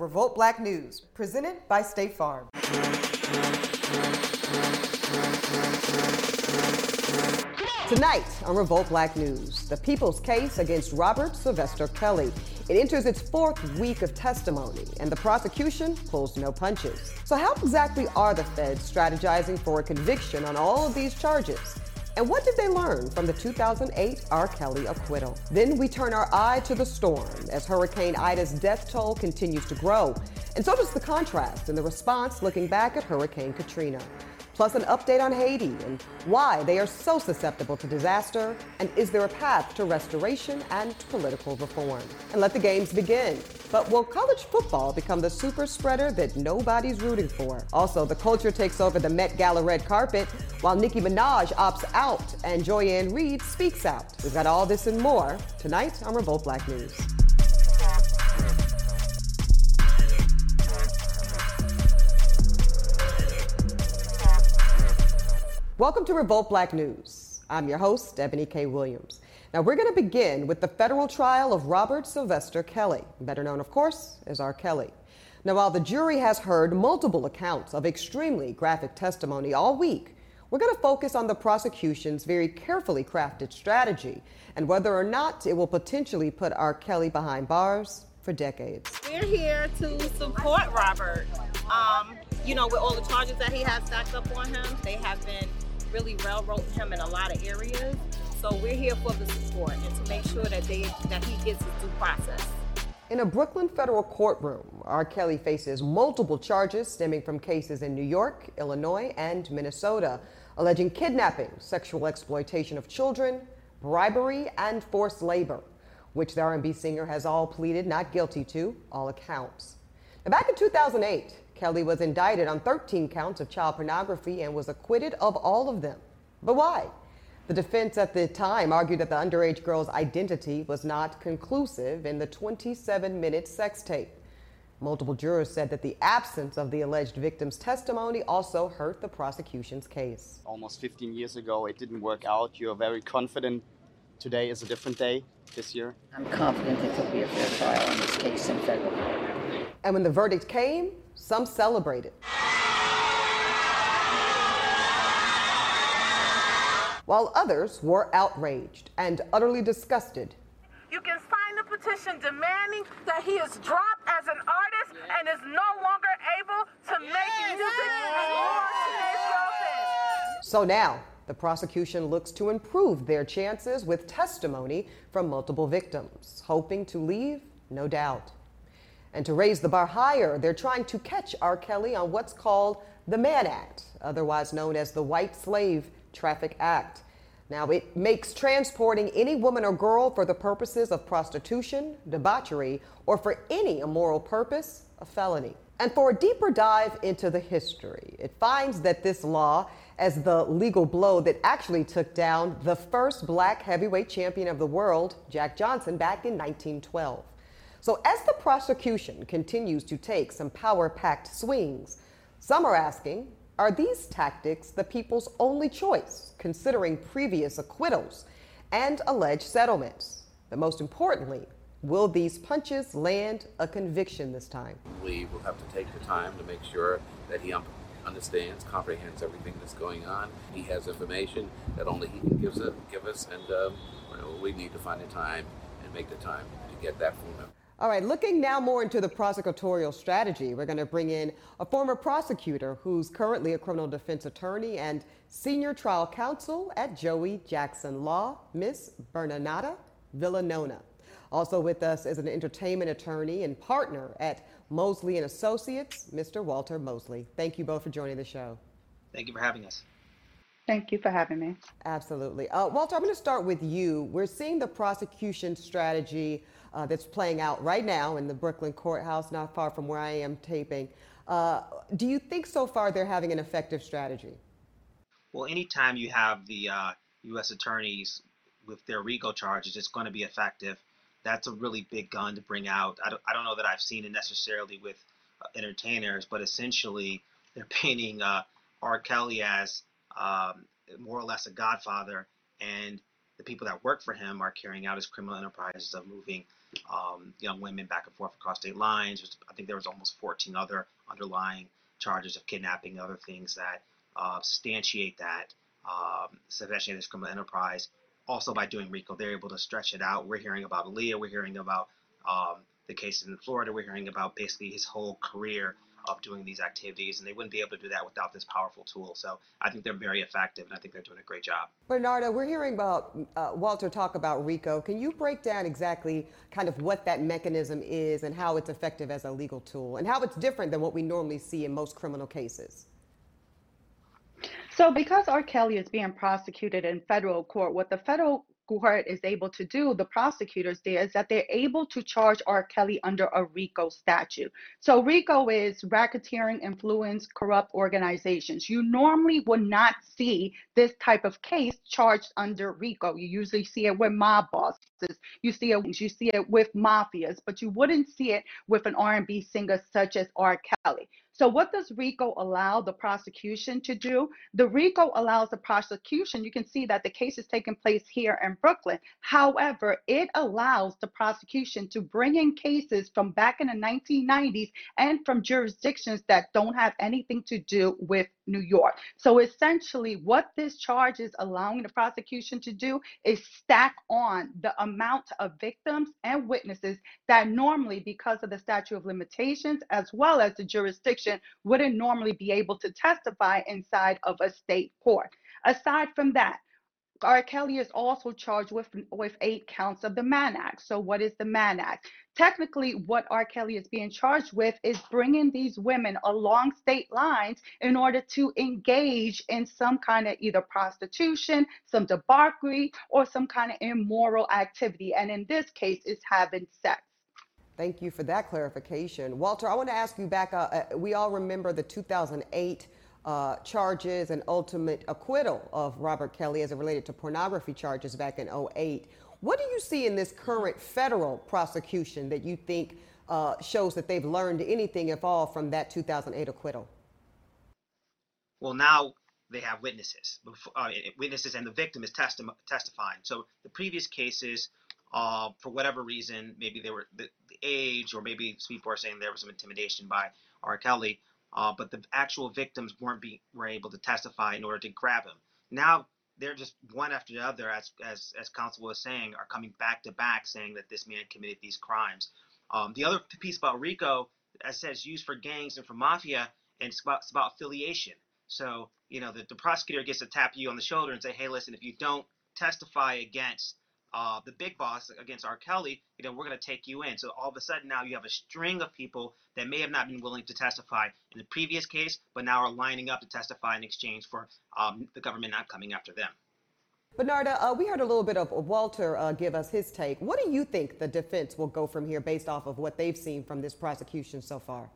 Revolt Black News, presented by State Farm. Tonight on Revolt Black News, the people's case against Robert Sylvester Kelly. It enters its fourth week of testimony, and the prosecution pulls no punches. So, how exactly are the feds strategizing for a conviction on all of these charges? And what did they learn from the 2008 R. Kelly acquittal? Then we turn our eye to the storm as Hurricane Ida's death toll continues to grow. And so does the contrast in the response looking back at Hurricane Katrina. Plus, an update on Haiti and why they are so susceptible to disaster, and is there a path to restoration and political reform? And let the games begin. But will college football become the super spreader that nobody's rooting for? Also, the culture takes over the Met Gala red carpet while Nicki Minaj opts out and Joy-Ann Reid speaks out. We've got all this and more tonight on Revolt Black News. Welcome to Revolt Black News. I'm your host, Eboni K. Williams. Now, we're going to begin with the federal trial of Robert Sylvester Kelly, better known, of course, as R. Kelly. Now, while the jury has heard multiple accounts of extremely graphic testimony all week, we're going to focus on the prosecution's very carefully crafted strategy and whether or not it will potentially put R. Kelly behind bars for decades. We're here to support Robert. Um, you know, with all the charges that he has stacked up on him, they have been really railroading him in a lot of areas. So we're here for the support and to make sure that they that he gets his due process. In a Brooklyn federal courtroom, R. Kelly faces multiple charges stemming from cases in New York, Illinois, and Minnesota, alleging kidnapping, sexual exploitation of children, bribery, and forced labor, which the R&B singer has all pleaded not guilty to, all accounts. Now, back in 2008, Kelly was indicted on 13 counts of child pornography and was acquitted of all of them. But why? The defense at the time argued that the underage girl's identity was not conclusive in the 27 minute sex tape. Multiple jurors said that the absence of the alleged victim's testimony also hurt the prosecution's case. Almost 15 years ago, it didn't work out. You're very confident today is a different day this year? I'm confident that there'll be a fair trial in this case in federal court. And when the verdict came, some celebrated. while others were outraged and utterly disgusted. You can sign the petition demanding that he is dropped as an artist and is no longer able to make music anymore So now, the prosecution looks to improve their chances with testimony from multiple victims, hoping to leave no doubt. And to raise the bar higher, they're trying to catch R. Kelly on what's called the Mann Act, otherwise known as the White Slave Traffic Act. Now, it makes transporting any woman or girl for the purposes of prostitution, debauchery, or for any immoral purpose a felony. And for a deeper dive into the history, it finds that this law, as the legal blow that actually took down the first black heavyweight champion of the world, Jack Johnson, back in 1912. So, as the prosecution continues to take some power packed swings, some are asking are these tactics the people's only choice, considering previous acquittals and alleged settlements? But most importantly, will these punches land a conviction this time? We will have to take the time to make sure that he understands, comprehends everything that's going on. He has information that only he can give us, and um, we need to find the time and make the time to get that from him. All right, looking now more into the prosecutorial strategy, we're going to bring in a former prosecutor who's currently a criminal defense attorney and senior trial counsel at Joey Jackson Law, Miss Bernarda Villalona. Also with us is an entertainment attorney and partner at Mosley and Associates, Mr. Walter Mosley. Thank you both for joining the show. Thank you for having us. Thank you for having me. Absolutely. Uh, Walter, I'm going to start with you. We're seeing the prosecution strategy uh, that's playing out right now in the Brooklyn courthouse, not far from where I am taping. Uh, do you think so far they're having an effective strategy? Well, anytime you have the uh, U.S. attorneys with their RICO charges, it's going to be effective. That's a really big gun to bring out. I don't, I don't know that I've seen it necessarily with uh, entertainers, but essentially they're painting uh, R. Kelly as um, more or less a godfather, and the people that work for him are carrying out his criminal enterprises of moving um, young women back and forth across state lines. I think there was almost 14 other underlying charges of kidnapping other things that uh, substantiate that, um, substantiate this criminal enterprise. Also, by doing RICO, they're able to stretch it out. We're hearing about Aaliyah. We're hearing about um, the cases in Florida. We're hearing about basically his whole career of doing these activities, and they wouldn't be able to do that without this powerful tool. So I think they're very effective, and I think they're doing a great job. Bernarda, we're hearing about uh, Walter talk about RICO. Can you break down exactly kind of what that mechanism is and how it's effective as a legal tool, and how it's different than what we normally see in most criminal cases? So, because R. Kelly is being prosecuted in federal court, what the federal court is able to do, the prosecutors there, is that they're able to charge R. Kelly under a RICO statute. So RICO is racketeering, influence, corrupt organizations. You normally would not see this type of case charged under RICO. You usually see it with mob bosses. You see it, you see it with mafias, but you wouldn't see it with an R&B singer such as R. Kelly. So, what does RICO allow the prosecution to do? The RICO allows the prosecution, you can see that the case is taking place here in Brooklyn. However, it allows the prosecution to bring in cases from back in the 1990s and from jurisdictions that don't have anything to do with New York. So, essentially, what this charge is allowing the prosecution to do is stack on the amount of victims and witnesses that normally, because of the statute of limitations as well as the jurisdiction, wouldn't normally be able to testify inside of a state court. Aside from that, R. Kelly is also charged with, with eight counts of the Mann Act. So, what is the Mann Act? Technically, what R. Kelly is being charged with is bringing these women along state lines in order to engage in some kind of either prostitution, some debauchery, or some kind of immoral activity. And in this case, is having sex. Thank you for that clarification. Walter, I want to ask you back. Uh, uh, we all remember the 2008 uh, charges and ultimate acquittal of Robert Kelly as it related to pornography charges back in 08. What do you see in this current federal prosecution that you think uh, shows that they've learned anything, if all, from that 2008 acquittal? Well, now they have witnesses, uh, witnesses, and the victim is testi- testifying. So the previous cases uh, for whatever reason, maybe they were the, the age, or maybe people are saying there was some intimidation by R. Kelly, uh, but the actual victims weren't be were able to testify in order to grab him. Now they're just one after the other, as as as counsel was saying, are coming back to back saying that this man committed these crimes. Um, the other piece about RICO, as I said, used for gangs and for mafia, and it's about, it's about affiliation. So you know the, the prosecutor gets to tap you on the shoulder and say, hey, listen, if you don't testify against uh, the big boss against R. Kelly, you know, we're going to take you in. So all of a sudden now you have a string of people that may have not been willing to testify in the previous case, but now are lining up to testify in exchange for um, the government not coming after them. Bernarda, uh, we heard a little bit of Walter uh, give us his take. What do you think the defense will go from here based off of what they've seen from this prosecution so far?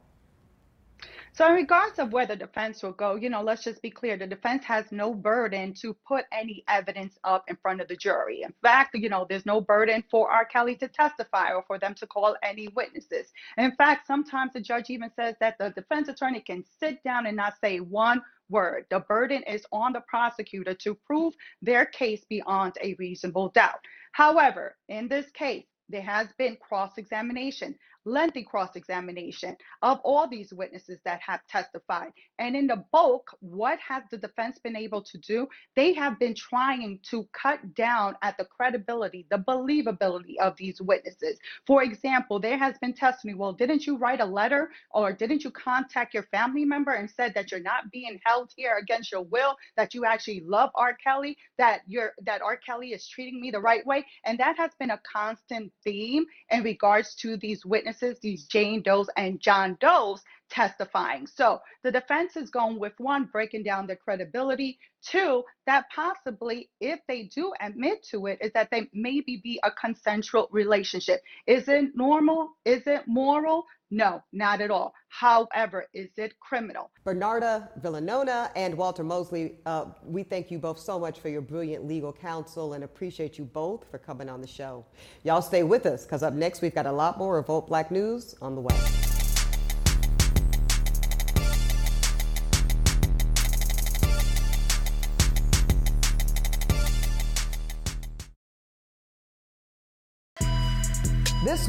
So, in regards of where the defense will go, you know, let's just be clear: the defense has no burden to put any evidence up in front of the jury. In fact, you know, there's no burden for R. Kelly to testify or for them to call any witnesses. In fact, sometimes the judge even says that the defense attorney can sit down and not say one word. The burden is on the prosecutor to prove their case beyond a reasonable doubt. However, in this case, there has been cross examination lengthy cross examination of all these witnesses that have testified. And in the bulk, what has the defense been able to do? They have been trying to cut down at the credibility, the believability of these witnesses. For example, there has been testimony well, didn't you write a letter or didn't you contact your family member and said that you're not being held here against your will, that you actually love R. Kelly, that you're that R. Kelly is treating me the right way? And that has been a constant theme in regards to these witnesses witnesses, these Jane Does and John Does testifying. So the defense is going with one, breaking down their credibility. Two, that possibly, if they do admit to it, is that they maybe be a consensual relationship. Is it normal? Is it moral? No, not at all. However, is it criminal? Bernarda Villalona and Walter Mosley, uh, we thank you both so much for your brilliant legal counsel and appreciate you both for coming on the show. Y'all stay with us because up next we've got a lot more Revolt Black News on the way.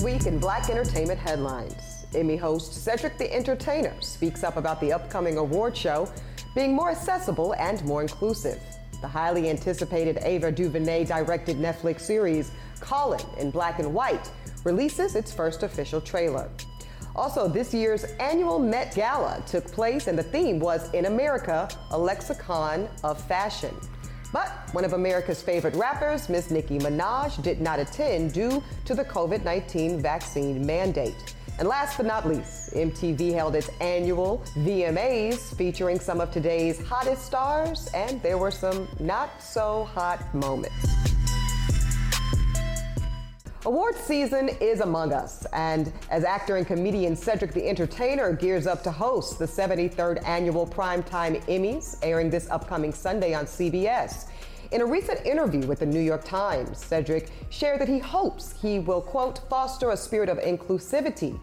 Week in Black Entertainment headlines, Emmy host Cedric the Entertainer speaks up about the upcoming award show being more accessible and more inclusive. The highly anticipated Ava DuVernay directed Netflix series Colin in Black and White releases its first official trailer. Also, this year's annual Met Gala took place, and the theme was In America, a lexicon of fashion. But one of America's favorite rappers, Miss Nicki Minaj, did not attend due to the COVID 19 vaccine mandate. And last but not least, MTV held its annual VMAs featuring some of today's hottest stars, and there were some not so hot moments. Awards season is among us, and as actor and comedian Cedric the Entertainer gears up to host the 73rd annual Primetime Emmys, airing this upcoming Sunday on CBS. In a recent interview with the New York Times, Cedric shared that he hopes he will, quote, foster a spirit of inclusivity.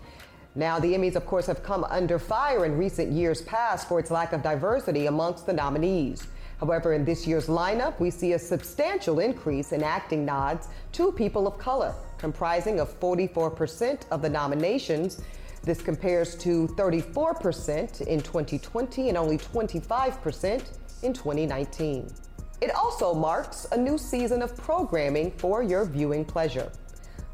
Now, the Emmys, of course, have come under fire in recent years past for its lack of diversity amongst the nominees. However, in this year's lineup, we see a substantial increase in acting nods to people of color, comprising of 44% of the nominations. This compares to 34% in 2020 and only 25% in 2019. It also marks a new season of programming for your viewing pleasure.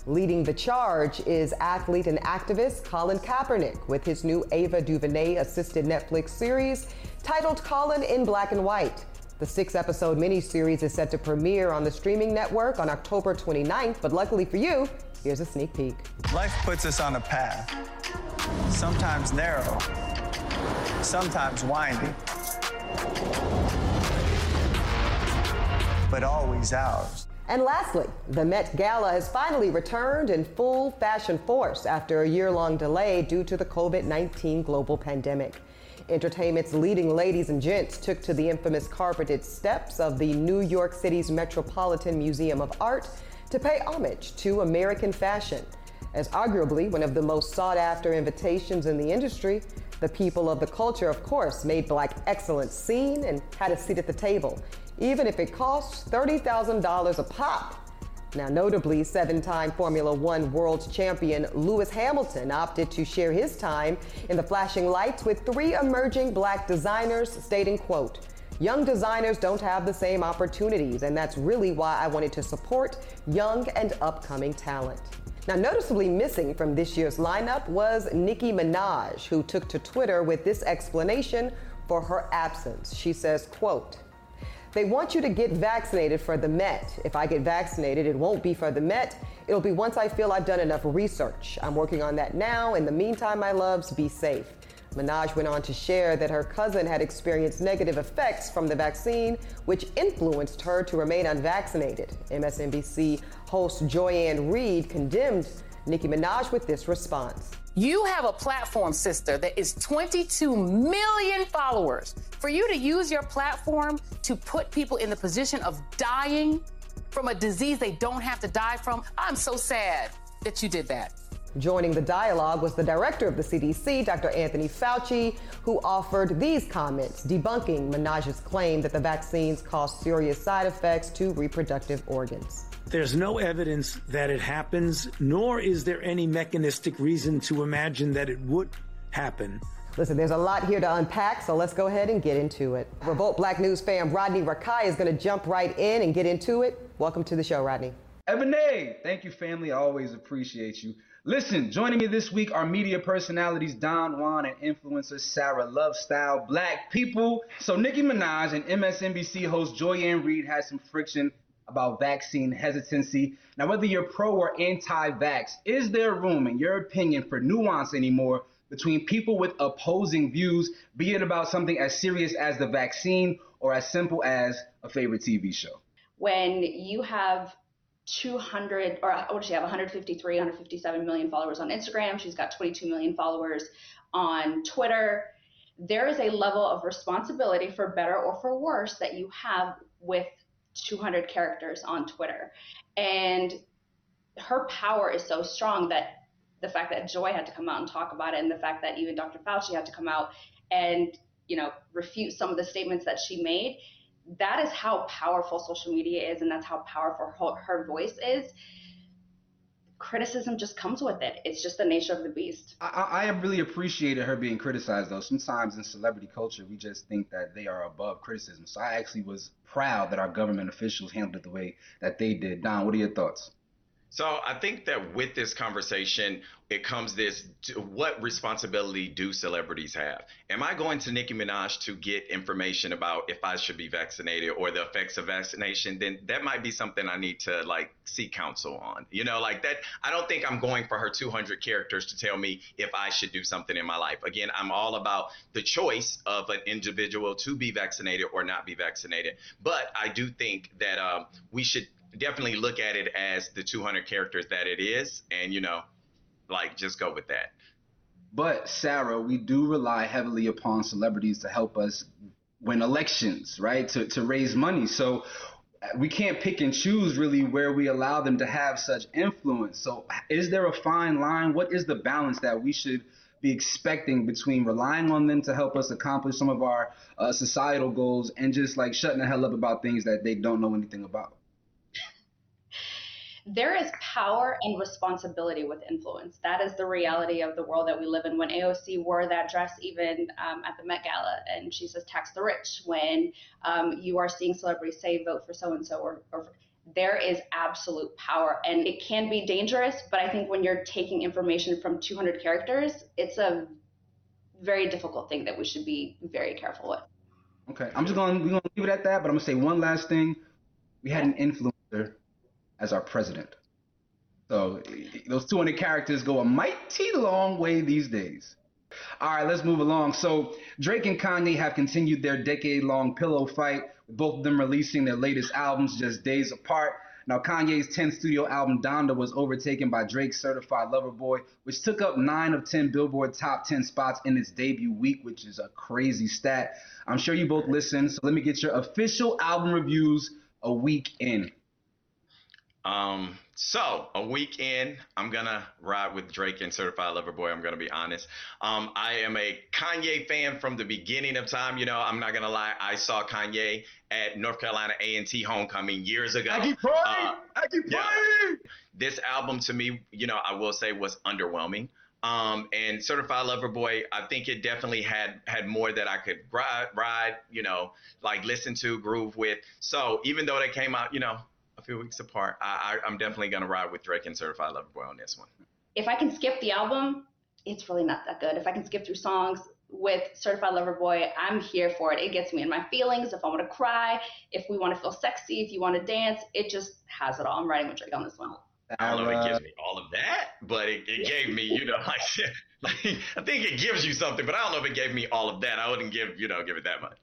Leading the charge is athlete and activist Colin Kaepernick with his new Ava DuVernay assisted Netflix series titled Colin in Black and White. The six episode miniseries is set to premiere on the streaming network on October 29th, but luckily for you, here's a sneak peek. Life puts us on a path, sometimes narrow, sometimes winding, but always ours. And lastly, the Met Gala has finally returned in full fashion force after a year long delay due to the COVID 19 global pandemic. Entertainment's leading ladies and gents took to the infamous carpeted steps of the New York City's Metropolitan Museum of Art to pay homage to American fashion. As arguably one of the most sought after invitations in the industry, the people of the culture, of course, made black excellence seen and had a seat at the table, even if it costs $30,000 a pop. Now, notably, seven time Formula One world champion Lewis Hamilton opted to share his time in the flashing lights with three emerging black designers, stating, quote, Young designers don't have the same opportunities, and that's really why I wanted to support young and upcoming talent. Now, noticeably missing from this year's lineup was Nicki Minaj, who took to Twitter with this explanation for her absence. She says, quote, they want you to get vaccinated for the Met. If I get vaccinated, it won't be for the Met. It'll be once I feel I've done enough research. I'm working on that now. In the meantime, my loves, be safe. Minaj went on to share that her cousin had experienced negative effects from the vaccine, which influenced her to remain unvaccinated. MSNBC host Joy-Ann Reid condemned Nicki Minaj with this response. You have a platform, sister, that is 22 million followers. For you to use your platform to put people in the position of dying from a disease they don't have to die from, I'm so sad that you did that. Joining the dialogue was the director of the CDC, Dr. Anthony Fauci, who offered these comments debunking Minaj's claim that the vaccines cause serious side effects to reproductive organs. There's no evidence that it happens, nor is there any mechanistic reason to imagine that it would happen. Listen, there's a lot here to unpack, so let's go ahead and get into it. Revolt Black News fam Rodney Rakai is going to jump right in and get into it. Welcome to the show, Rodney. Eboni, thank you, family. I always appreciate you. Listen, joining me this week are media personalities Don Juan and influencer Sarah Lovestyle, black people. So Nicki Minaj and MSNBC host Joy-Ann Reid had some friction about vaccine hesitancy. Now, whether you're pro or anti vax, is there room, in your opinion, for nuance anymore between people with opposing views, be it about something as serious as the vaccine or as simple as a favorite TV show? When you have 200 or what does she have 153 157 million followers on instagram she's got 22 million followers on twitter there is a level of responsibility for better or for worse that you have with 200 characters on Twitter. And her power is so strong that the fact that Joy had to come out and talk about it, and the fact that even Dr. Fauci had to come out and you know refute some of the statements that she made, that is how powerful social media is, and that's how powerful her, her voice is. Criticism just comes with it. It's just the nature of the beast. I, I really appreciated her being criticized, though. Sometimes in celebrity culture, we just think that they are above criticism. So I actually was proud that our government officials handled it the way that they did. Don, what are your thoughts? So I think that with this conversation, it comes this what responsibility do celebrities have? Am I going to Nicki Minaj to get information about if I should be vaccinated or the effects of vaccination? Then that might be something I need to like seek counsel on. You know, like that. I don't think I'm going for her 200 characters to tell me if I should do something in my life. Again, I'm all about the choice of an individual to be vaccinated or not be vaccinated. But I do think that um, we should definitely look at it as the 200 characters that it is, and you know, like just go with that. But Sarah, we do rely heavily upon celebrities to help us win elections, right? To to raise money. So we can't pick and choose really where we allow them to have such influence. So is there a fine line? What is the balance that we should be expecting between relying on them to help us accomplish some of our uh, societal goals and just like shutting the hell up about things that they don't know anything about? There is power and responsibility with influence. That is the reality of the world that we live in. When AOC wore that dress, even um, at the Met Gala, and she says tax the rich, when um, you are seeing celebrities say vote for so and so, or, or there is absolute power, and it can be dangerous. But I think when you're taking information from 200 characters, it's a very difficult thing that we should be very careful with. Okay, I'm just going. We're going to leave it at that. But I'm going to say one last thing. We had an influencer as our president. So those 200 characters go a mighty long way these days. All right, let's move along. So Drake and Kanye have continued their decade-long pillow fight, with both of them releasing their latest albums just days apart. Now, Kanye's 10th studio album, Donda, was overtaken by Drake's Certified Lover Boy, which took up 9 of 10 Billboard top 10 spots in its debut week, which is a crazy stat. I'm sure you both listened, so let me get your official album reviews a week in. Um, so a week in, I'm gonna ride with Drake and Certified Lover Boy. I'm gonna be honest. Um, I am a Kanye fan from the beginning of time. You know, I'm not gonna lie. I saw Kanye at North Carolina A&T homecoming years ago. I keep praying. Uh, I keep praying. Yeah. This album to me, you know, I will say was underwhelming. Um, and Certified Lover Boy, I think it definitely had had more that I could ride, ride, you know, like listen to, groove with. So even though they came out, you know, a few weeks apart. I, I, am definitely gonna ride with Drake and Certified Lover Boy on this one. If I can skip the album, it's really not that good. If I can skip through songs with Certified Lover Boy, I'm here for it. It gets me in my feelings. If I want to cry, if we want to feel sexy, if you want to dance, it just has it all. I'm riding with Drake on this one. I don't know if it gives me all of that, but it, it gave me, you know, like, like I think it gives you something, but I don't know if it gave me all of that. I wouldn't give, you know, give it that much.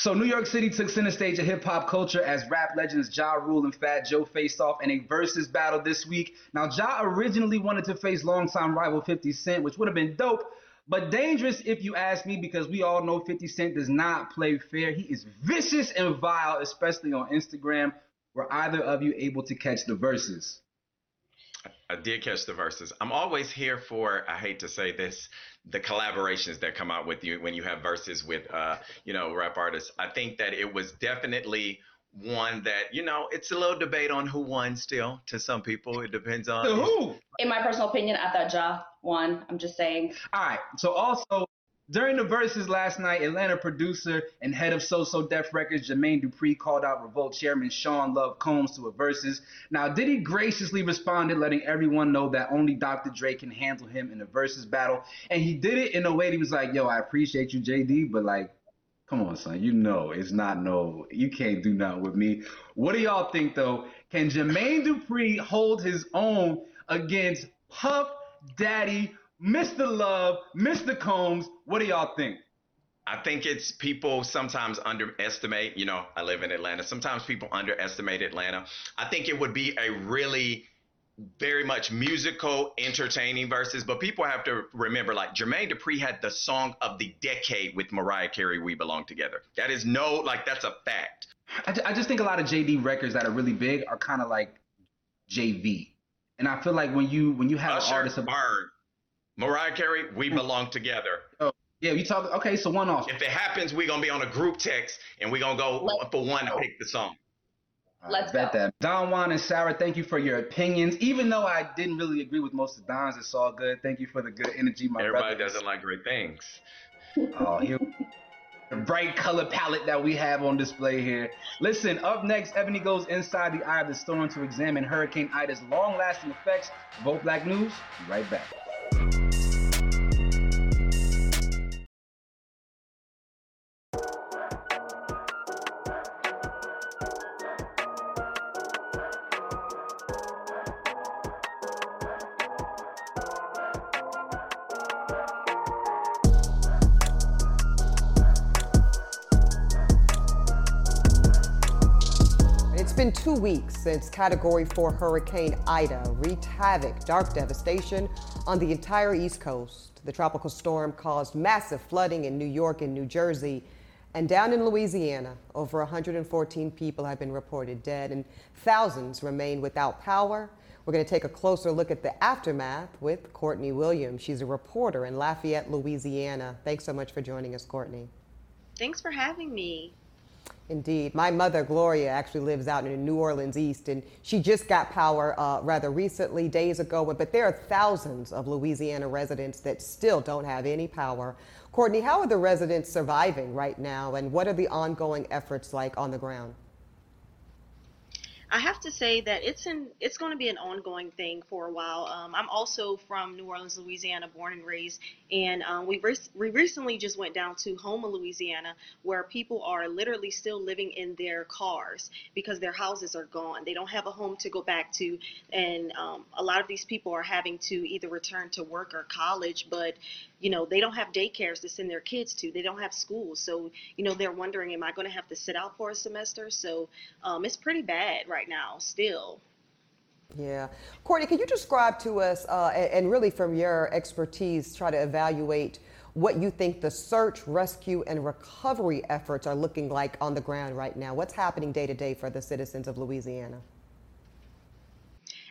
So New York City took center stage of hip hop culture as rap legends Ja Rule and Fat Joe faced off in a versus battle this week. Now Ja originally wanted to face longtime rival 50 Cent, which would have been dope, but dangerous if you ask me, because we all know 50 Cent does not play fair. He is vicious and vile, especially on Instagram. Were either of you able to catch the verses? I did catch the verses. I'm always here for, I hate to say this, the collaborations that come out with you when you have verses with, uh, you know, rap artists. I think that it was definitely one that, you know, it's a little debate on who won still to some people. It depends on who. In my personal opinion, I thought Ja won. I'm just saying. All right. So also, during the verses last night, Atlanta producer and head of So So Def Records, Jermaine Dupri, called out Revolt chairman Sean Love Combs to a verses. Now, Diddy graciously responded, letting everyone know that only Dr. Dre can handle him in a verses battle. And he did it in a way that he was like, yo, I appreciate you, JD, but like, come on, son, you know it's not no, you can't do nothing with me. What do y'all think, though? Can Jermaine Dupri hold his own against Puff Daddy Mr. Love, Mr. Combs, what do y'all think? I think it's people sometimes underestimate, you know, I live in Atlanta. Sometimes people underestimate Atlanta. I think it would be a really very much musical, entertaining verses, but people have to remember like Jermaine Dupri had the song of the decade with Mariah Carey, We Belong Together. That is no, like, that's a fact. I, just think a lot of JD records that are really big are kind of like JV. And I feel like when you when you have Usher, an artist of Burn, Mariah Carey, we hmm. belong together. Oh, yeah, you talk. Okay, so one off. If it happens, we're gonna be on a group text and we're gonna go for one to pick the song. Let's I bet go. that. Don Juan and Sarah, thank you for your opinions. Even though I didn't really agree with most of Don's, it's all good. Thank you for the good energy, my Everybody brothers. doesn't like great things. Oh, here, the bright color palette that we have on display here. Listen, up next, Eboni goes inside the eye of the storm to examine Hurricane Ida's long-lasting effects. Vote Black News. Right back. Since Category 4 Hurricane Ida wreaked havoc, dark devastation on the entire East Coast. The tropical storm caused massive flooding in New York and New Jersey. And down in Louisiana, over 114 people have been reported dead and thousands remain without power. We're going to take a closer look at the aftermath with Courtney Williams. She's a reporter in Lafayette, Louisiana. Thanks so much for joining us, Courtney. Thanks for having me. Indeed. My mother, Gloria, actually lives out in New Orleans East, and she just got power uh, rather recently, days ago. But there are thousands of Louisiana residents that still don't have any power. Courtney, how are the residents surviving right now, and what are the ongoing efforts like on the ground? I have to say that it's an it's going to be an ongoing thing for a while. Um, I'm also from New Orleans, Louisiana, born and raised, and um, we re- we recently just went down to Houma, Louisiana, where people are literally still living in their cars because their houses are gone. They don't have a home to go back to, and um, a lot of these people are having to either return to work or college, but you know they don't have daycares to send their kids to. They don't have schools, so you know they're wondering, am I going to have to sit out for a semester? So um, it's pretty bad right now still. Yeah. Courtney, can you describe to us, uh, and, and really from your expertise, try to evaluate what you think the search, rescue, and recovery efforts are looking like on the ground right now? What's happening day to day for the citizens of Louisiana?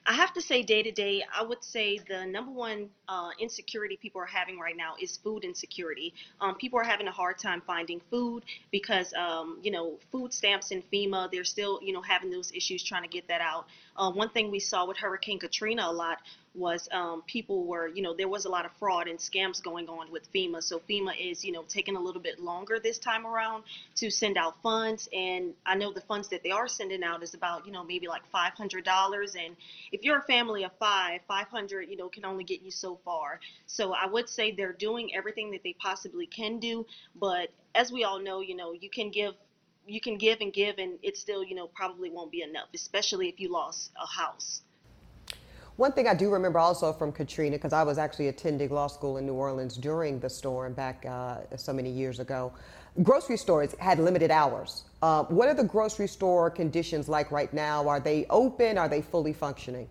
I have to say, day to day, I would say the number one uh, insecurity people are having right now is food insecurity. Um, people are having a hard time finding food because, um, you know, food stamps and FEMA, they're still, you know, having those issues trying to get that out. Uh, one thing we saw with Hurricane Katrina a lot was um, people were, you know, there was a lot of fraud and scams going on with FEMA. So FEMA is, you know, taking a little bit longer this time around to send out funds. And I know the funds that they are sending out is about, you know, maybe like $500. And if you're a family of five, 500, you know, can only get you so far. So I would say they're doing everything that they possibly can do. But as we all know, you know, you can give you can give and give and it still you know probably won't be enough especially if you lost a house One thing I do remember also from Katrina, because I was actually attending law school in New Orleans during the storm back uh, so many years ago, grocery stores had limited hours. Uh, what are the grocery store conditions like right now? Are they open? Are they fully functioning?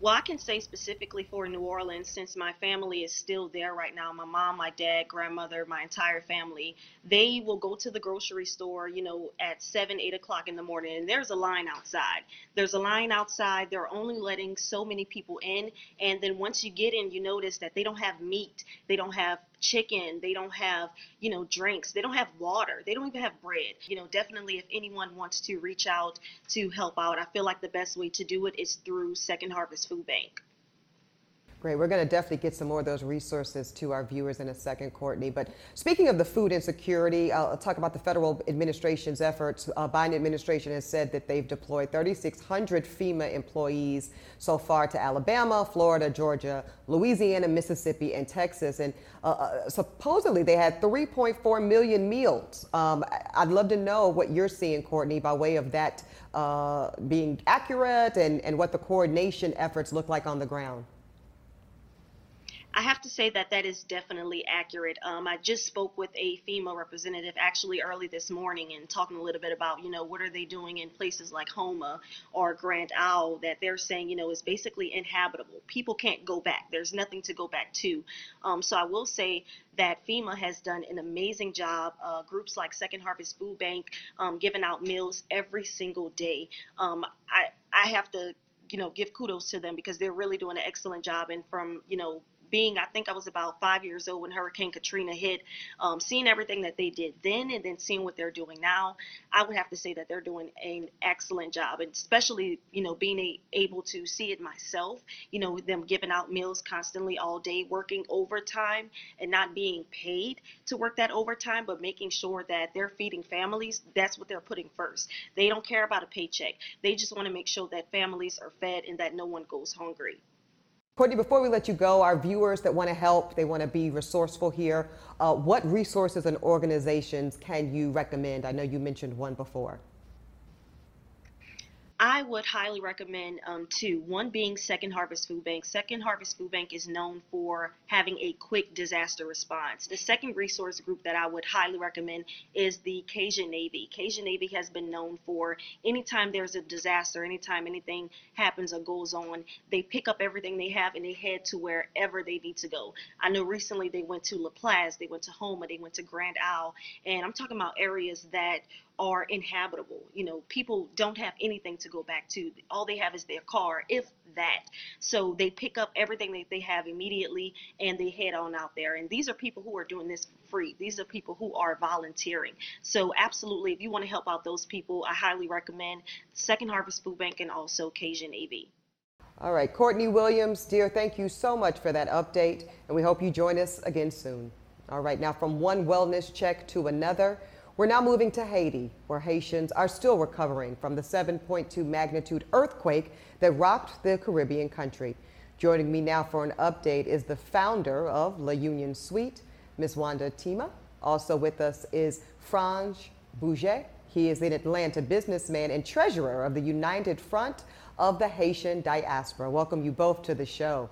Well, I can say specifically for New Orleans, since my family is still there right now my mom, my dad, grandmother, my entire family they will go to the grocery store, you know, at 7, 8 o'clock in the morning, and there's a line outside. There's a line outside. They're only letting so many people in. And then once you get in, you notice that they don't have meat, they don't have chicken, they don't have, you know, drinks, they don't have water, they don't even have bread. You know, definitely if anyone wants to reach out to help out, I feel like the best way to do it is through Second Harvest Food Bank. Great. We're going to definitely get some more of those resources to our viewers in a second, Courtney. But speaking of the food insecurity, I'll talk about the federal administration's efforts. Uh, Biden administration has said that they've deployed 3,600 FEMA employees so far to Alabama, Florida, Georgia, Louisiana, Mississippi, and Texas. And uh, uh, supposedly they had 3.4 million meals. Um, I'd love to know what you're seeing, Courtney, by way of that uh, being accurate and, and what the coordination efforts look like on the ground. I have to say that that is definitely accurate. Um, I just spoke with a FEMA representative actually early this morning and talking a little bit about, you know, what are they doing in places like Houma or Grand Isle that they're saying, you know, is basically inhabitable. People can't go back. There's nothing to go back to. Um, so I will say that FEMA has done an amazing job. Uh, groups like Second Harvest Food Bank um, giving out meals every single day. Um, I I have to you know give kudos to them because they're really doing an excellent job and from you know being, I think I was about five years old when Hurricane Katrina hit, um, seeing everything that they did then and then seeing what they're doing now, I would have to say that they're doing an excellent job. And especially, you know, being a, able to see it myself, you know, them giving out meals constantly all day, working overtime and not being paid to work that overtime, but making sure that they're feeding families. That's what they're putting first. They don't care about a paycheck. They just want to make sure that families are fed and that no one goes hungry. Courtney, before we let you go, our viewers that want to help, they want to be resourceful here. Uh, what resources and organizations can you recommend? I know you mentioned one before. I would highly recommend um, two. One being Second Harvest Food Bank. Second Harvest Food Bank is known for having a quick disaster response. The second resource group that I would highly recommend is the Cajun Navy. Cajun Navy has been known for anytime there's a disaster, anytime anything happens or goes on, they pick up everything they have and they head to wherever they need to go. I know recently they went to LaPlace, they went to Houma, they went to Grand Isle, and I'm talking about areas that are inhabitable. You know, people don't have anything to go back to. All they have is their car, if that. So they pick up everything that they have immediately and they head on out there. And these are people who are doing this for free. These are people who are volunteering. So absolutely, if you want to help out those people, I highly recommend Second Harvest Food Bank and also Cajun Navy. All right, Courtney Williams, dear, thank you so much for that update, and we hope you join us again soon. All right, now from one wellness check to another. We're now moving to Haiti, where Haitians are still recovering from the 7.2 magnitude earthquake that rocked the Caribbean country. Joining me now for an update is the founder of L'Union Suite, Ms. Wanda Tima. Also with us is Franz Bouget. He is an Atlanta businessman and treasurer of the United Front of the Haitian Diaspora. Welcome you both to the show.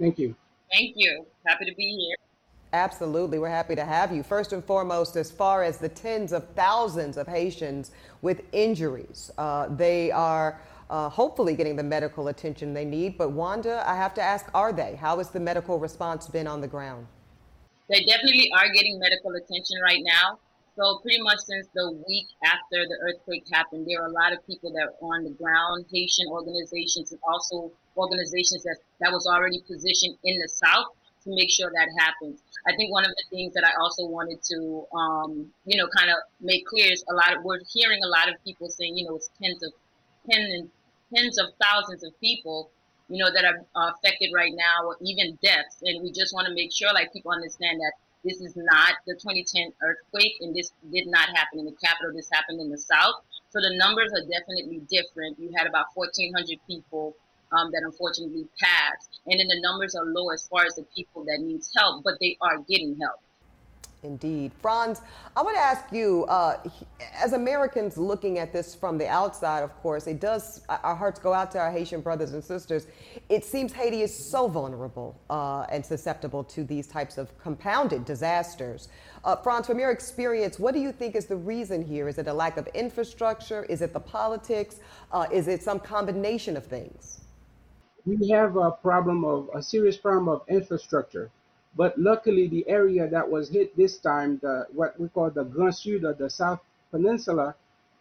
Thank you. Thank you. Happy to be here. Absolutely. We're happy to have you. First and foremost, as far as the tens of thousands of Haitians with injuries, uh, they are uh, hopefully getting the medical attention they need. But Wanda, I have to ask, are they? How has the medical response been on the ground? They definitely are getting medical attention right now. So pretty much since the week after the earthquake happened, there are a lot of people that are on the ground, Haitian organizations and also organizations that, that was already positioned in the South to make sure that happens. I think one of the things that I also wanted to, um, you know, kind of make clear is a lot of we're hearing a lot of people saying, you know, it's tens of tens and tens of thousands of people, you know, that are affected right now, or even deaths. And we just want to make sure, like, people understand that this is not the 2010 earthquake, and this did not happen in the capital. This happened in the south. So the numbers are definitely different. You had about 1,400 people um, that unfortunately passed. And then the numbers are low as far as the people that needs help, but they are getting help. Indeed. Franz, I want to ask you, uh, as Americans looking at this from the outside, of course, it does, our hearts go out to our Haitian brothers and sisters. It seems Haiti is so vulnerable uh, and susceptible to these types of compounded disasters. Uh, Franz, from your experience, what do you think is the reason here? Is it a lack of infrastructure? Is it the politics? Uh, is it some combination of things? We have a problem of a serious problem of infrastructure. But luckily, the area that was hit this time, the what we call the Grand Sud, the South Peninsula,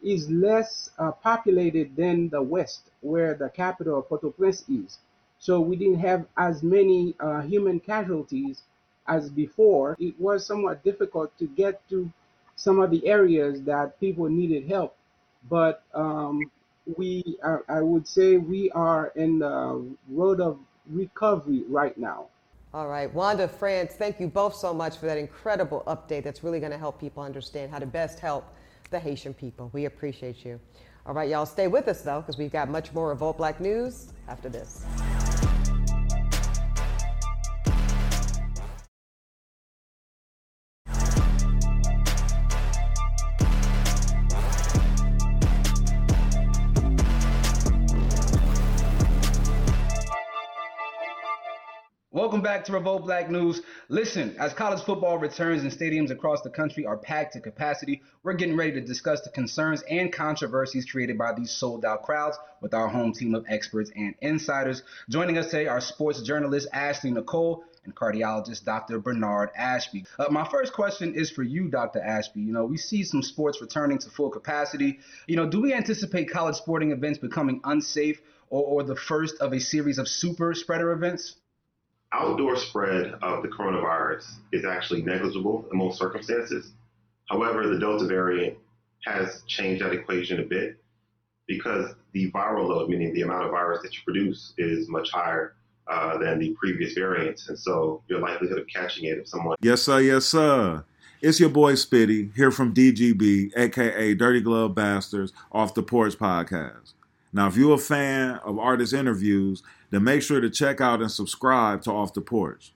is less uh, populated than the West, where the capital of Port-au-Prince is. So we didn't have as many uh, human casualties as before. It was somewhat difficult to get to some of the areas that people needed help. But um, we I, I would say we are in the road of recovery right now. All right, Wanda, Franz, thank you both so much for that incredible update. That's really going to help people understand how to best help the Haitian people. We appreciate you. All right, y'all, stay with us though, because we've got much more Revolt Black News after this. Back to Revolt Black News. Listen, as college football returns and stadiums across the country are packed to capacity, we're getting ready to discuss the concerns and controversies created by these sold out crowds with our home team of experts and insiders. Joining us today are sports journalist Ashley Nicole and cardiologist Dr. Bernard Ashby. Uh, my first question is for you, Dr. Ashby. You know, we see some sports returning to full capacity. You know, do we anticipate college sporting events becoming unsafe or, or the first of a series of super spreader events? Outdoor spread of the coronavirus is actually negligible in most circumstances. However, the Delta variant has changed that equation a bit because the viral load, meaning the amount of virus that you produce, is much higher uh, than the previous variants. And so your likelihood of catching it if someone. Yes, sir. Yes, sir. It's your boy Spitty here from DGB, aka Dirty Glove Bastards, off the porch podcast. Now, if you're a fan of artist interviews, then make sure to check out and subscribe to Off the Porch,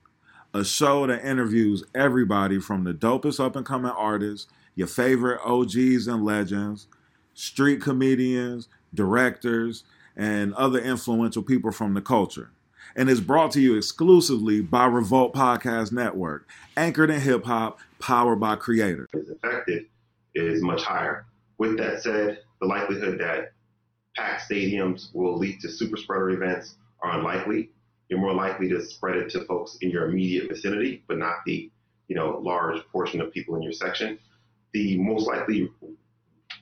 a show that interviews everybody from the dopest up and coming artists, your favorite OGs and legends, street comedians, directors, and other influential people from the culture. And is brought to you exclusively by Revolt Podcast Network, anchored in hip hop, powered by creators. Affected is much higher. With that said, the likelihood that packed stadiums will lead to super spreader events are unlikely. You're more likely to spread it to folks in your immediate vicinity, but not the you know large portion of people in your section. The most likely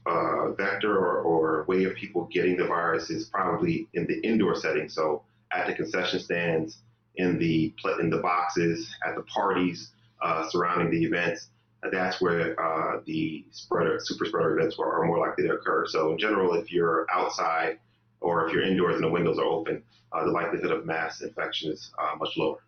uh, vector or, or, way of people getting the virus is probably in the indoor setting. So at the concession stands, in the in the boxes, at the parties uh, surrounding the events. That's where uh, the spreader, super spreader events are more likely to occur. So in general, if you're outside or if you're indoors and the windows are open, uh, the likelihood of mass infection is uh, much lower.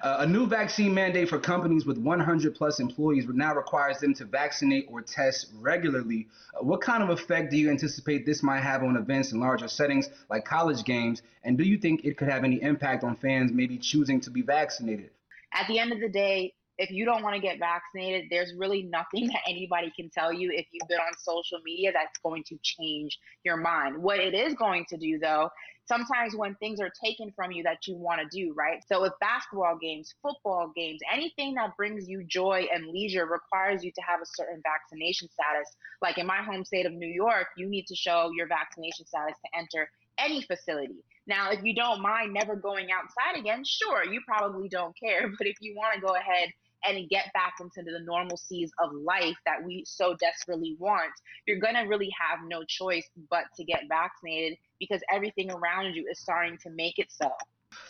Uh, a new vaccine mandate for companies with 100 plus employees now requires them to vaccinate or test regularly. Uh, what kind of effect do you anticipate this might have on events in larger settings like college games? And do you think it could have any impact on fans maybe choosing to be vaccinated? At the end of the day, if you don't want to get vaccinated, there's really nothing that anybody can tell you if you've been on social media that's going to change your mind. What it is going to do, though, sometimes when things are taken from you that you want to do, right? So with basketball games, football games, anything that brings you joy and leisure requires you to have a certain vaccination status. Like in my home state of New York, you need to show your vaccination status to enter any facility. Now, if you don't mind never going outside again, sure, you probably don't care. But if you want to go ahead and get back into the normalcies of life that we so desperately want, you're going to really have no choice but to get vaccinated because everything around you is starting to make it so.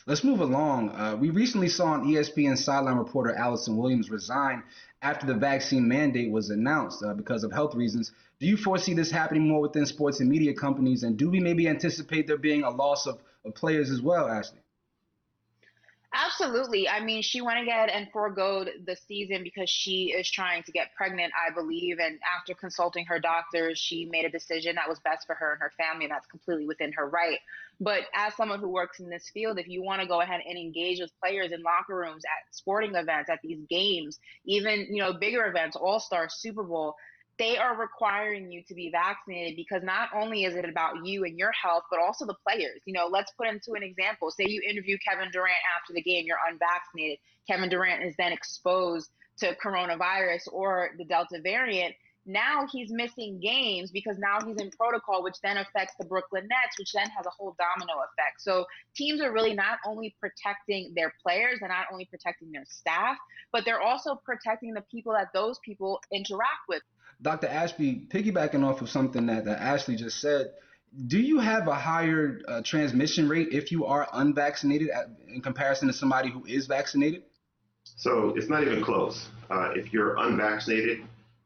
Let's move along. Uh, we recently saw an ESPN sideline reporter Allison Williams resign after the vaccine mandate was announced uh, because of health reasons. Do you foresee this happening more within sports and media companies? And do we maybe anticipate there being a loss of, of players as well, Ashley? Absolutely. I mean, she went ahead and foregoed the season because she is trying to get pregnant, I believe. And after consulting her doctors, she made a decision that was best for her and her family, and that's completely within her right. But as someone who works in this field, if you want to go ahead and engage with players in locker rooms, at sporting events, at these games, even you know bigger events, All Star, Super Bowl, they are requiring you to be vaccinated because not only is it about you and your health, but also the players. You know, let's put into an example. Say you interview Kevin Durant after the game, you're unvaccinated. Kevin Durant is then exposed to coronavirus or the Delta variant. Now he's missing games because now he's in protocol, which then affects the Brooklyn Nets, which then has a whole domino effect. So teams are really not only protecting their players and not only protecting their staff, but they're also protecting the people that those people interact with. Dr. Ashby, piggybacking off of something that, that Ashley just said, do you have a higher uh, transmission rate if you are unvaccinated at, in comparison to somebody who is vaccinated? So it's not even close. Uh, if you're unvaccinated,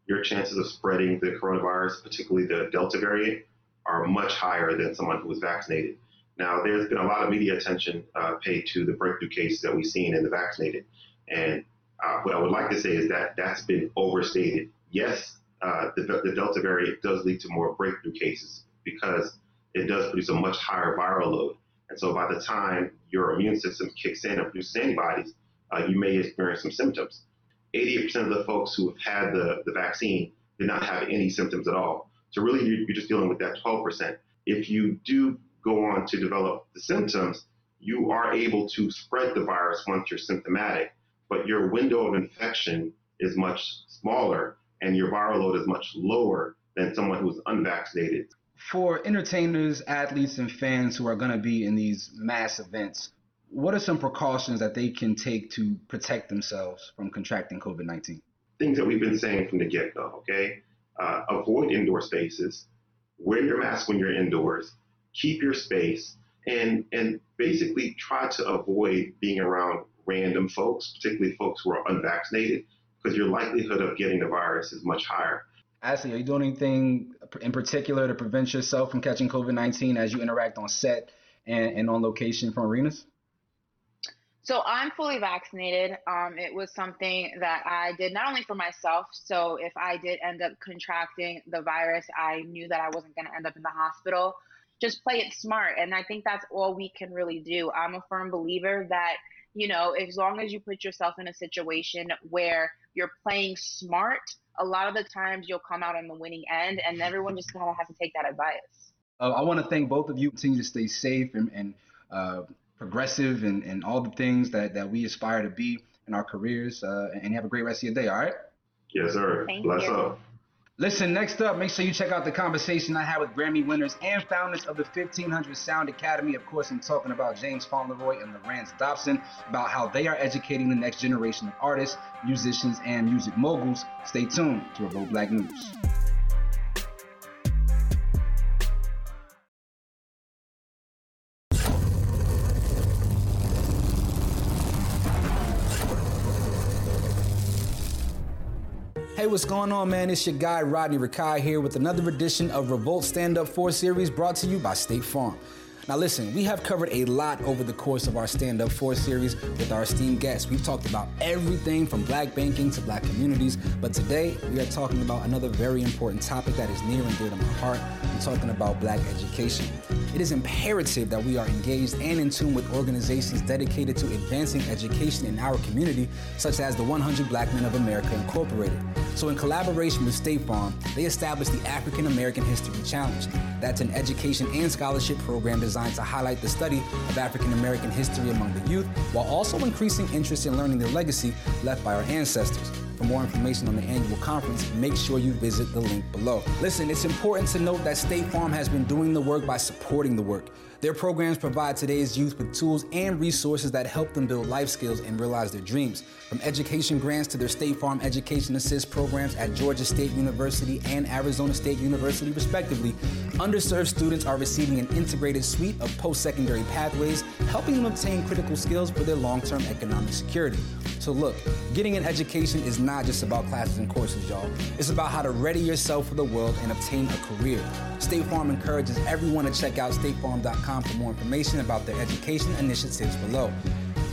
your chances of spreading the coronavirus, particularly the Delta variant, are much higher than someone who is vaccinated. Now, there's been a lot of media attention uh, paid to the breakthrough cases that we've seen in the vaccinated. And uh, what I would like to say is that that's been overstated. Yes, uh, the, the, Delta variant does lead to more breakthrough cases because it does produce a much higher viral load. And so by the time your immune system kicks in and produces antibodies, uh, you may experience some symptoms. 88% of the folks who have had the, the vaccine did not have any symptoms at all. So really, you're, you're just dealing with that 12%. If you do go on to develop the symptoms, you are able to spread the virus once you're symptomatic, but your window of infection is much smaller and your viral load is much lower than someone who's unvaccinated. For entertainers, athletes, and fans who are going to be in these mass events, what are some precautions that they can take to protect themselves from contracting COVID 19? Things that we've been saying from the get go, okay? Uh, avoid indoor spaces, wear your mask when you're indoors, keep your space, and and basically try to avoid being around random folks, particularly folks who are unvaccinated, because your likelihood of getting the virus is much higher. Ashley, are you doing anything in particular to prevent yourself from catching COVID 19 as you interact on set and, and on location from arenas? So I'm fully vaccinated. Um, it was something that I did not only for myself. So if I did end up contracting the virus, I knew that I wasn't going to end up in the hospital. Just play it smart. And I think that's all we can really do. I'm a firm believer that, you know, as long as you put yourself in a situation where you're playing smart, a lot of the times you'll come out on the winning end. And everyone just kind of has to take that advice. Uh, I want to thank both of you. Continue to stay safe and, and uh, progressive and, and all the things that, that we aspire to be in our careers. Uh, and have a great rest of your day, all right? Yes, sir. Thank Bless you. up. Listen, next up, make sure you check out the conversation I had with Grammy winners and founders of the 1500 Sound Academy. Of course, I'm talking about James Fauntleroy and Larrance Dopson about how they are educating the next generation of artists, musicians, and music moguls. Stay tuned to Revolt Black News. Hey, what's going on, man? It's your guy, Rodney Rakai, here with another edition of Revolt Stand Up 4 series brought to you by State Farm. Now, listen, we have covered a lot over the course of our Stand Up 4 series with our esteemed guests. We've talked about everything from black banking to black communities, but today we are talking about another very important topic that is near and dear to my heart. I'm talking about black education. It is imperative that we are engaged and in tune with organizations dedicated to advancing education in our community, such as the 100 Black Men of America Incorporated. So, in collaboration with State Farm, they established the African American History Challenge. That's an education and scholarship program designed to highlight the study of African American history among the youth, while also increasing interest in learning the legacy left by our ancestors. For more information on the annual conference, make sure you visit the link below. Listen, it's important to note that State Farm has been doing the work by supporting the work. Their programs provide today's youth with tools and resources that help them build life skills and realize their dreams. From education grants to their State Farm Education Assist programs at Georgia State University and Arizona State University, respectively, underserved students are receiving an integrated suite of post secondary pathways, helping them obtain critical skills for their long term economic security. So, look, getting an education is not just about classes and courses, y'all. It's about how to ready yourself for the world and obtain a career. State Farm encourages everyone to check out statefarm.com for more information about their education initiatives below.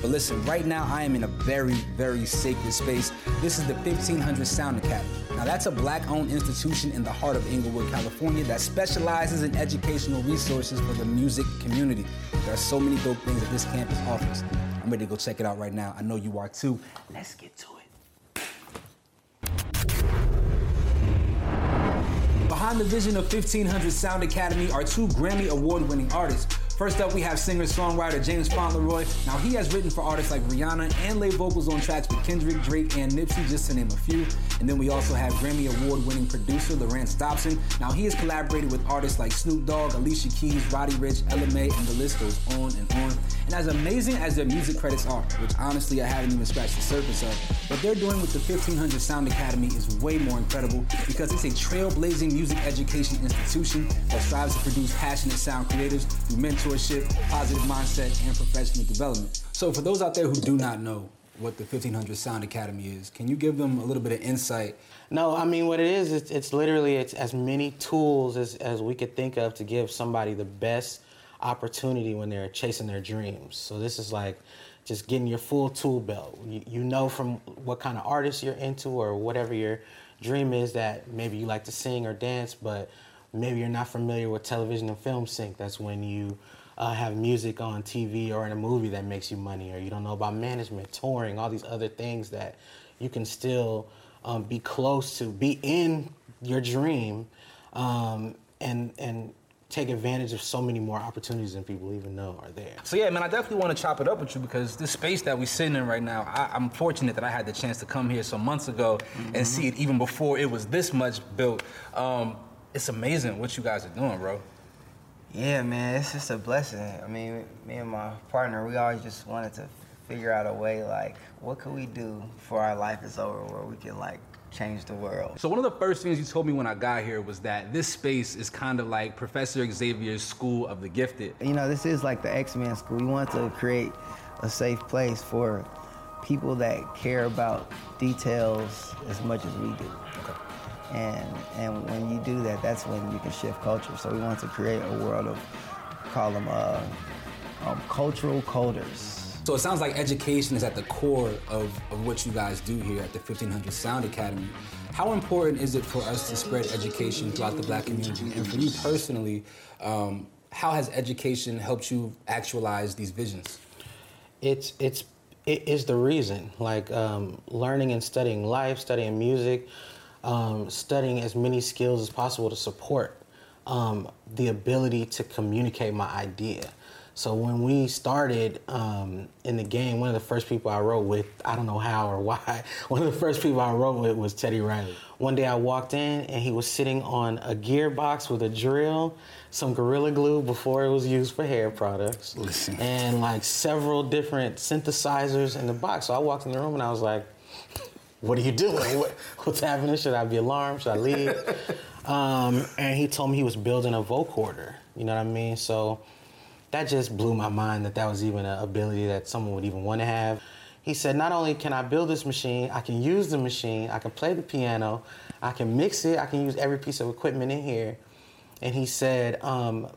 But listen, right now I am in a very, very sacred space. This is the 1500 Sound Academy. Now, that's a black owned institution in the heart of Inglewood, California that specializes in educational resources for the music community. There are so many dope things that this campus offers. I'm ready to go check it out right now. I know you are too. Let's get to it. Behind the vision of 1500 Sound Academy are two Grammy Award winning artists. First up, we have singer songwriter James Fauntleroy. Now, he has written for artists like Rihanna and laid vocals on tracks with Kendrick, Drake, and Nipsey, just to name a few. And then we also have Grammy Award winning producer Larrance Dopson. Now, he has collaborated with artists like Snoop Dogg, Alicia Keys, Roddy Ricch, LMA, and the list goes on and on. And as amazing as their music credits are, which honestly I haven't even scratched the surface of, what they're doing with the 1500 Sound Academy is way more incredible because it's a trailblazing music education institution that strives to produce passionate sound creators through mentorship, positive mindset, and professional development. So, for those out there who do not know what the 1500 Sound Academy is, can you give them a little bit of insight? No, I mean what it is. It's, it's literally it's as many tools as, as we could think of to give somebody the best opportunity when they're chasing their dreams. So this is like just getting your full tool belt. You, you know from what kind of artist you're into or whatever your dream is that maybe you like to sing or dance, but maybe you're not familiar with television and film sync. That's when you uh, have music on TV or in a movie that makes you money, or you don't know about management, touring, all these other things that you can still um, be close to, be in your dream, um, and and take advantage of so many more opportunities than people even know are there. So yeah, man, I definitely want to chop it up with you because this space that we're sitting in right now, I, I'm fortunate that I had the chance to come here some months ago and see it even before it was this much built. Um, it's amazing what you guys are doing, bro. Yeah, man, it's just a blessing. I mean, me and my partner, we always just wanted to figure out a way, like, what could we do before our life is over, where we can like change the world. So one of the first things you told me when I got here was that this space is kind of like Professor Xavier's School of the Gifted. You know, this is like the X-Men school. We want to create a safe place for people that care about details as much as we do. And and when you do that, that's when you can shift culture. So we want to create a world of call them uh, um, cultural coders. So it sounds like education is at the core of, of what you guys do here at the 1500 Sound Academy. How important is it for us to spread education throughout the black community? And for you personally, um, how has education helped you actualize these visions? It's it's it is the reason. Like um, learning and studying life, studying music, um, studying as many skills as possible to support um, the ability to communicate my idea. So when we started um, in the game, one of the first people I wrote with, I don't know how or why, one of the first people I wrote with was Teddy Riley. One day I walked in and he was sitting on a gearbox with a drill, some Gorilla Glue before it was used for hair products, Listen. and like several different synthesizers in the box. So I walked in the room and I was like, what are you doing? What, what's happening? Should I be alarmed? Should I leave? um, and he told me he was building a vocorder. You know what I mean? So that just blew my mind that that was even an ability that someone would even want to have. He said, not only can I build this machine, I can use the machine, I can play the piano, I can mix it, I can use every piece of equipment in here. And he said, um,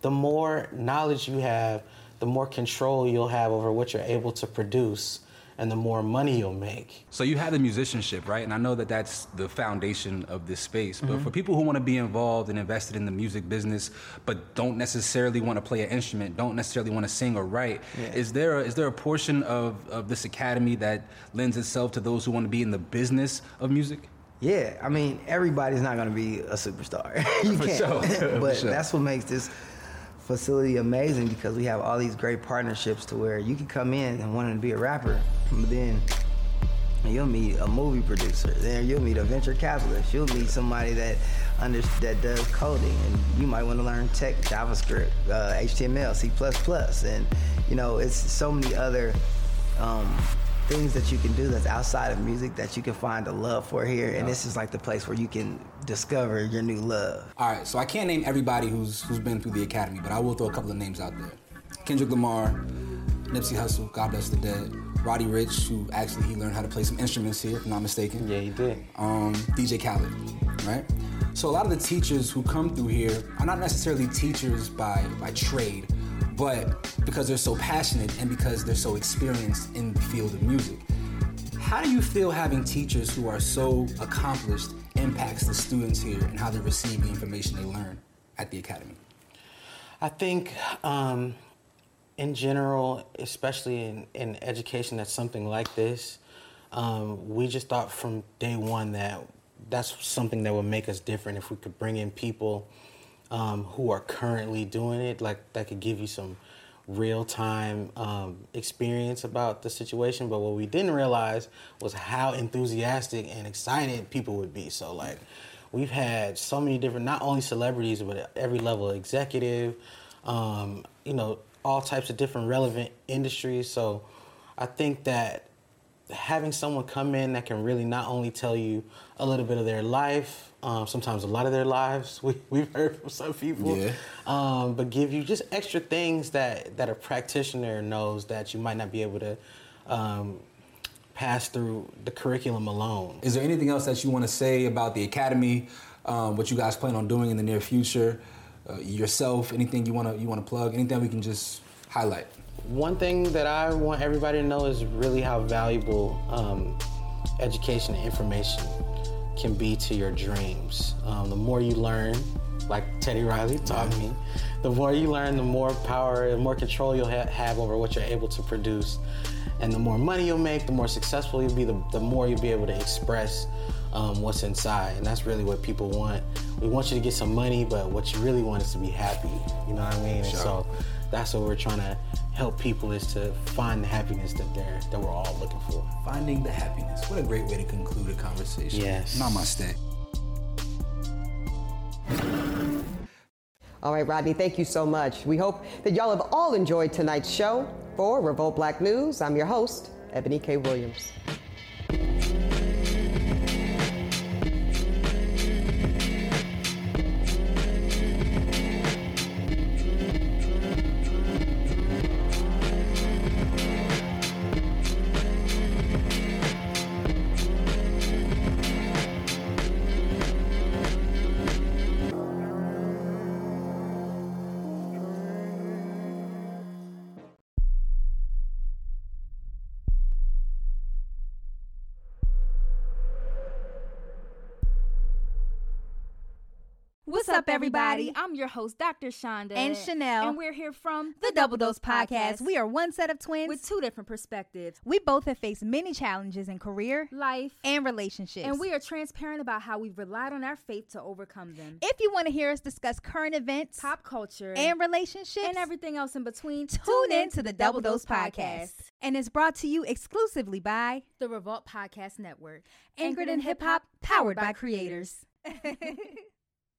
the more knowledge you have, the more control you'll have over what you're able to produce and the more money you'll make. So you have the musicianship, right? And I know that that's the foundation of this space. But Mhm. for people who want to be involved and invested in the music business, but don't necessarily want to play an instrument, don't necessarily want to sing or write, Yeah. is there a, is there a portion of, of this academy that lends itself to those who want to be in the business of music? Yeah, I mean, everybody's not gonna be a superstar. you For can't. sure, but sure. that's what makes this facility amazing because we have all these great partnerships to where you can come in and wanting to be a rapper, but then you'll meet a movie producer. Then you'll meet a venture capitalist. You'll meet somebody that under, that does coding, and you might want to learn tech, JavaScript, uh, HTML, C++, and you know, it's so many other. Um, things that you can do that's outside of music that you can find a love for here and this is like the place where you can discover your new love All right, so I can't name everybody who's who's been through the academy, but I will throw a couple of names out there. Kendrick Lamar, Nipsey Hussle, God bless the dead. Roddy Ricch, who actually he learned how to play some instruments here, if I'm not mistaken. Yeah, he did. Um, DJ Khaled, right? So a lot of the teachers who come through here are not necessarily teachers by by trade, but because they're so passionate and because they're so experienced in the field of music. How do you feel having teachers who are so accomplished impacts the students here and how they receive the information they learn at the academy? I think, um, in general, especially in, in education, that's something like this. Um, we just thought from day one that that's something that would make us different if we could bring in people um, who are currently doing it, like that could give you some real time um, experience about the situation. But what we didn't realize was how enthusiastic and excited people would be. So, like, we've had so many different, not only celebrities, but every level executive, um, you know, all types of different relevant industries. So, I think that having someone come in that can really not only tell you a little bit of their life, um, sometimes a lot of their lives, we, we've heard from some people, Yeah. um, but give you just extra things that, that a practitioner knows that you might not be able to um, pass through the curriculum alone. Is there anything else that you want to say about the academy? Um, what you guys plan on doing in the near future? Uh, yourself? Anything you want to you want to plug? Anything we can just highlight? One thing that I want everybody to know is really how valuable um, education and information can be to your dreams. Um, the more you learn, like Teddy Riley taught me, the more you learn, the more power, the more control you'll ha- have over what you're able to produce. And the more money you'll make, the more successful you'll be, the, the more you'll be able to express um, what's inside. And that's really what people want. We want you to get some money, but what you really want is to be happy. You know what I mean? And so that's what we're trying to help people is to find the happiness that they're that we're all looking for. Finding the happiness. What a great way to conclude a conversation. Yes. Namaste. All right, Rodney, thank you so much. We hope that y'all have all enjoyed tonight's show. For Revolt Black News, I'm your host, Eboni K. Williams. Everybody? I'm your host, Dr. Shonda. And Chanel. And we're here from the Double Dose Podcast. We are one set of twins with two different perspectives. We both have faced many challenges in career, life, and relationships. And we are transparent about how we've relied on our faith to overcome them. If you want to hear us discuss current events, pop culture, and relationships, and everything else in between, tune in to the Double Dose Podcast. And it's brought to you exclusively by the Revolt Podcast Network. Anchored in hip hop, powered by creators.